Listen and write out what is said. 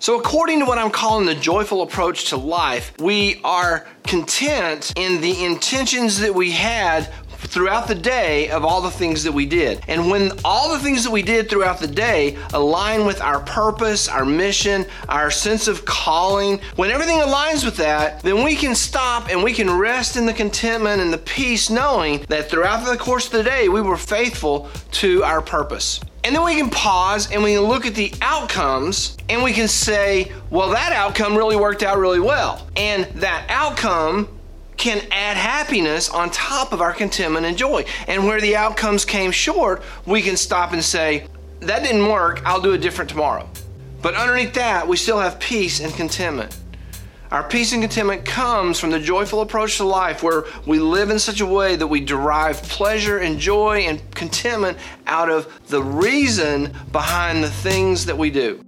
So, according to what I'm calling the joyful approach to life, we are content in the intentions that we had throughout the day of all the things that we did. And when all the things that we did throughout the day align with our purpose, our mission, our sense of calling, when everything aligns with that, then we can stop and we can rest in the contentment and the peace knowing that throughout the course of the day we were faithful to our purpose. And then we can pause and we can look at the outcomes and we can say, well, that outcome really worked out really well. And that outcome can add happiness on top of our contentment and joy. And where the outcomes came short, we can stop and say, that didn't work, I'll do it different tomorrow. But underneath that, we still have peace and contentment. Our peace and contentment comes from the joyful approach to life where we live in such a way that we derive pleasure and joy and contentment out of the reason behind the things that we do.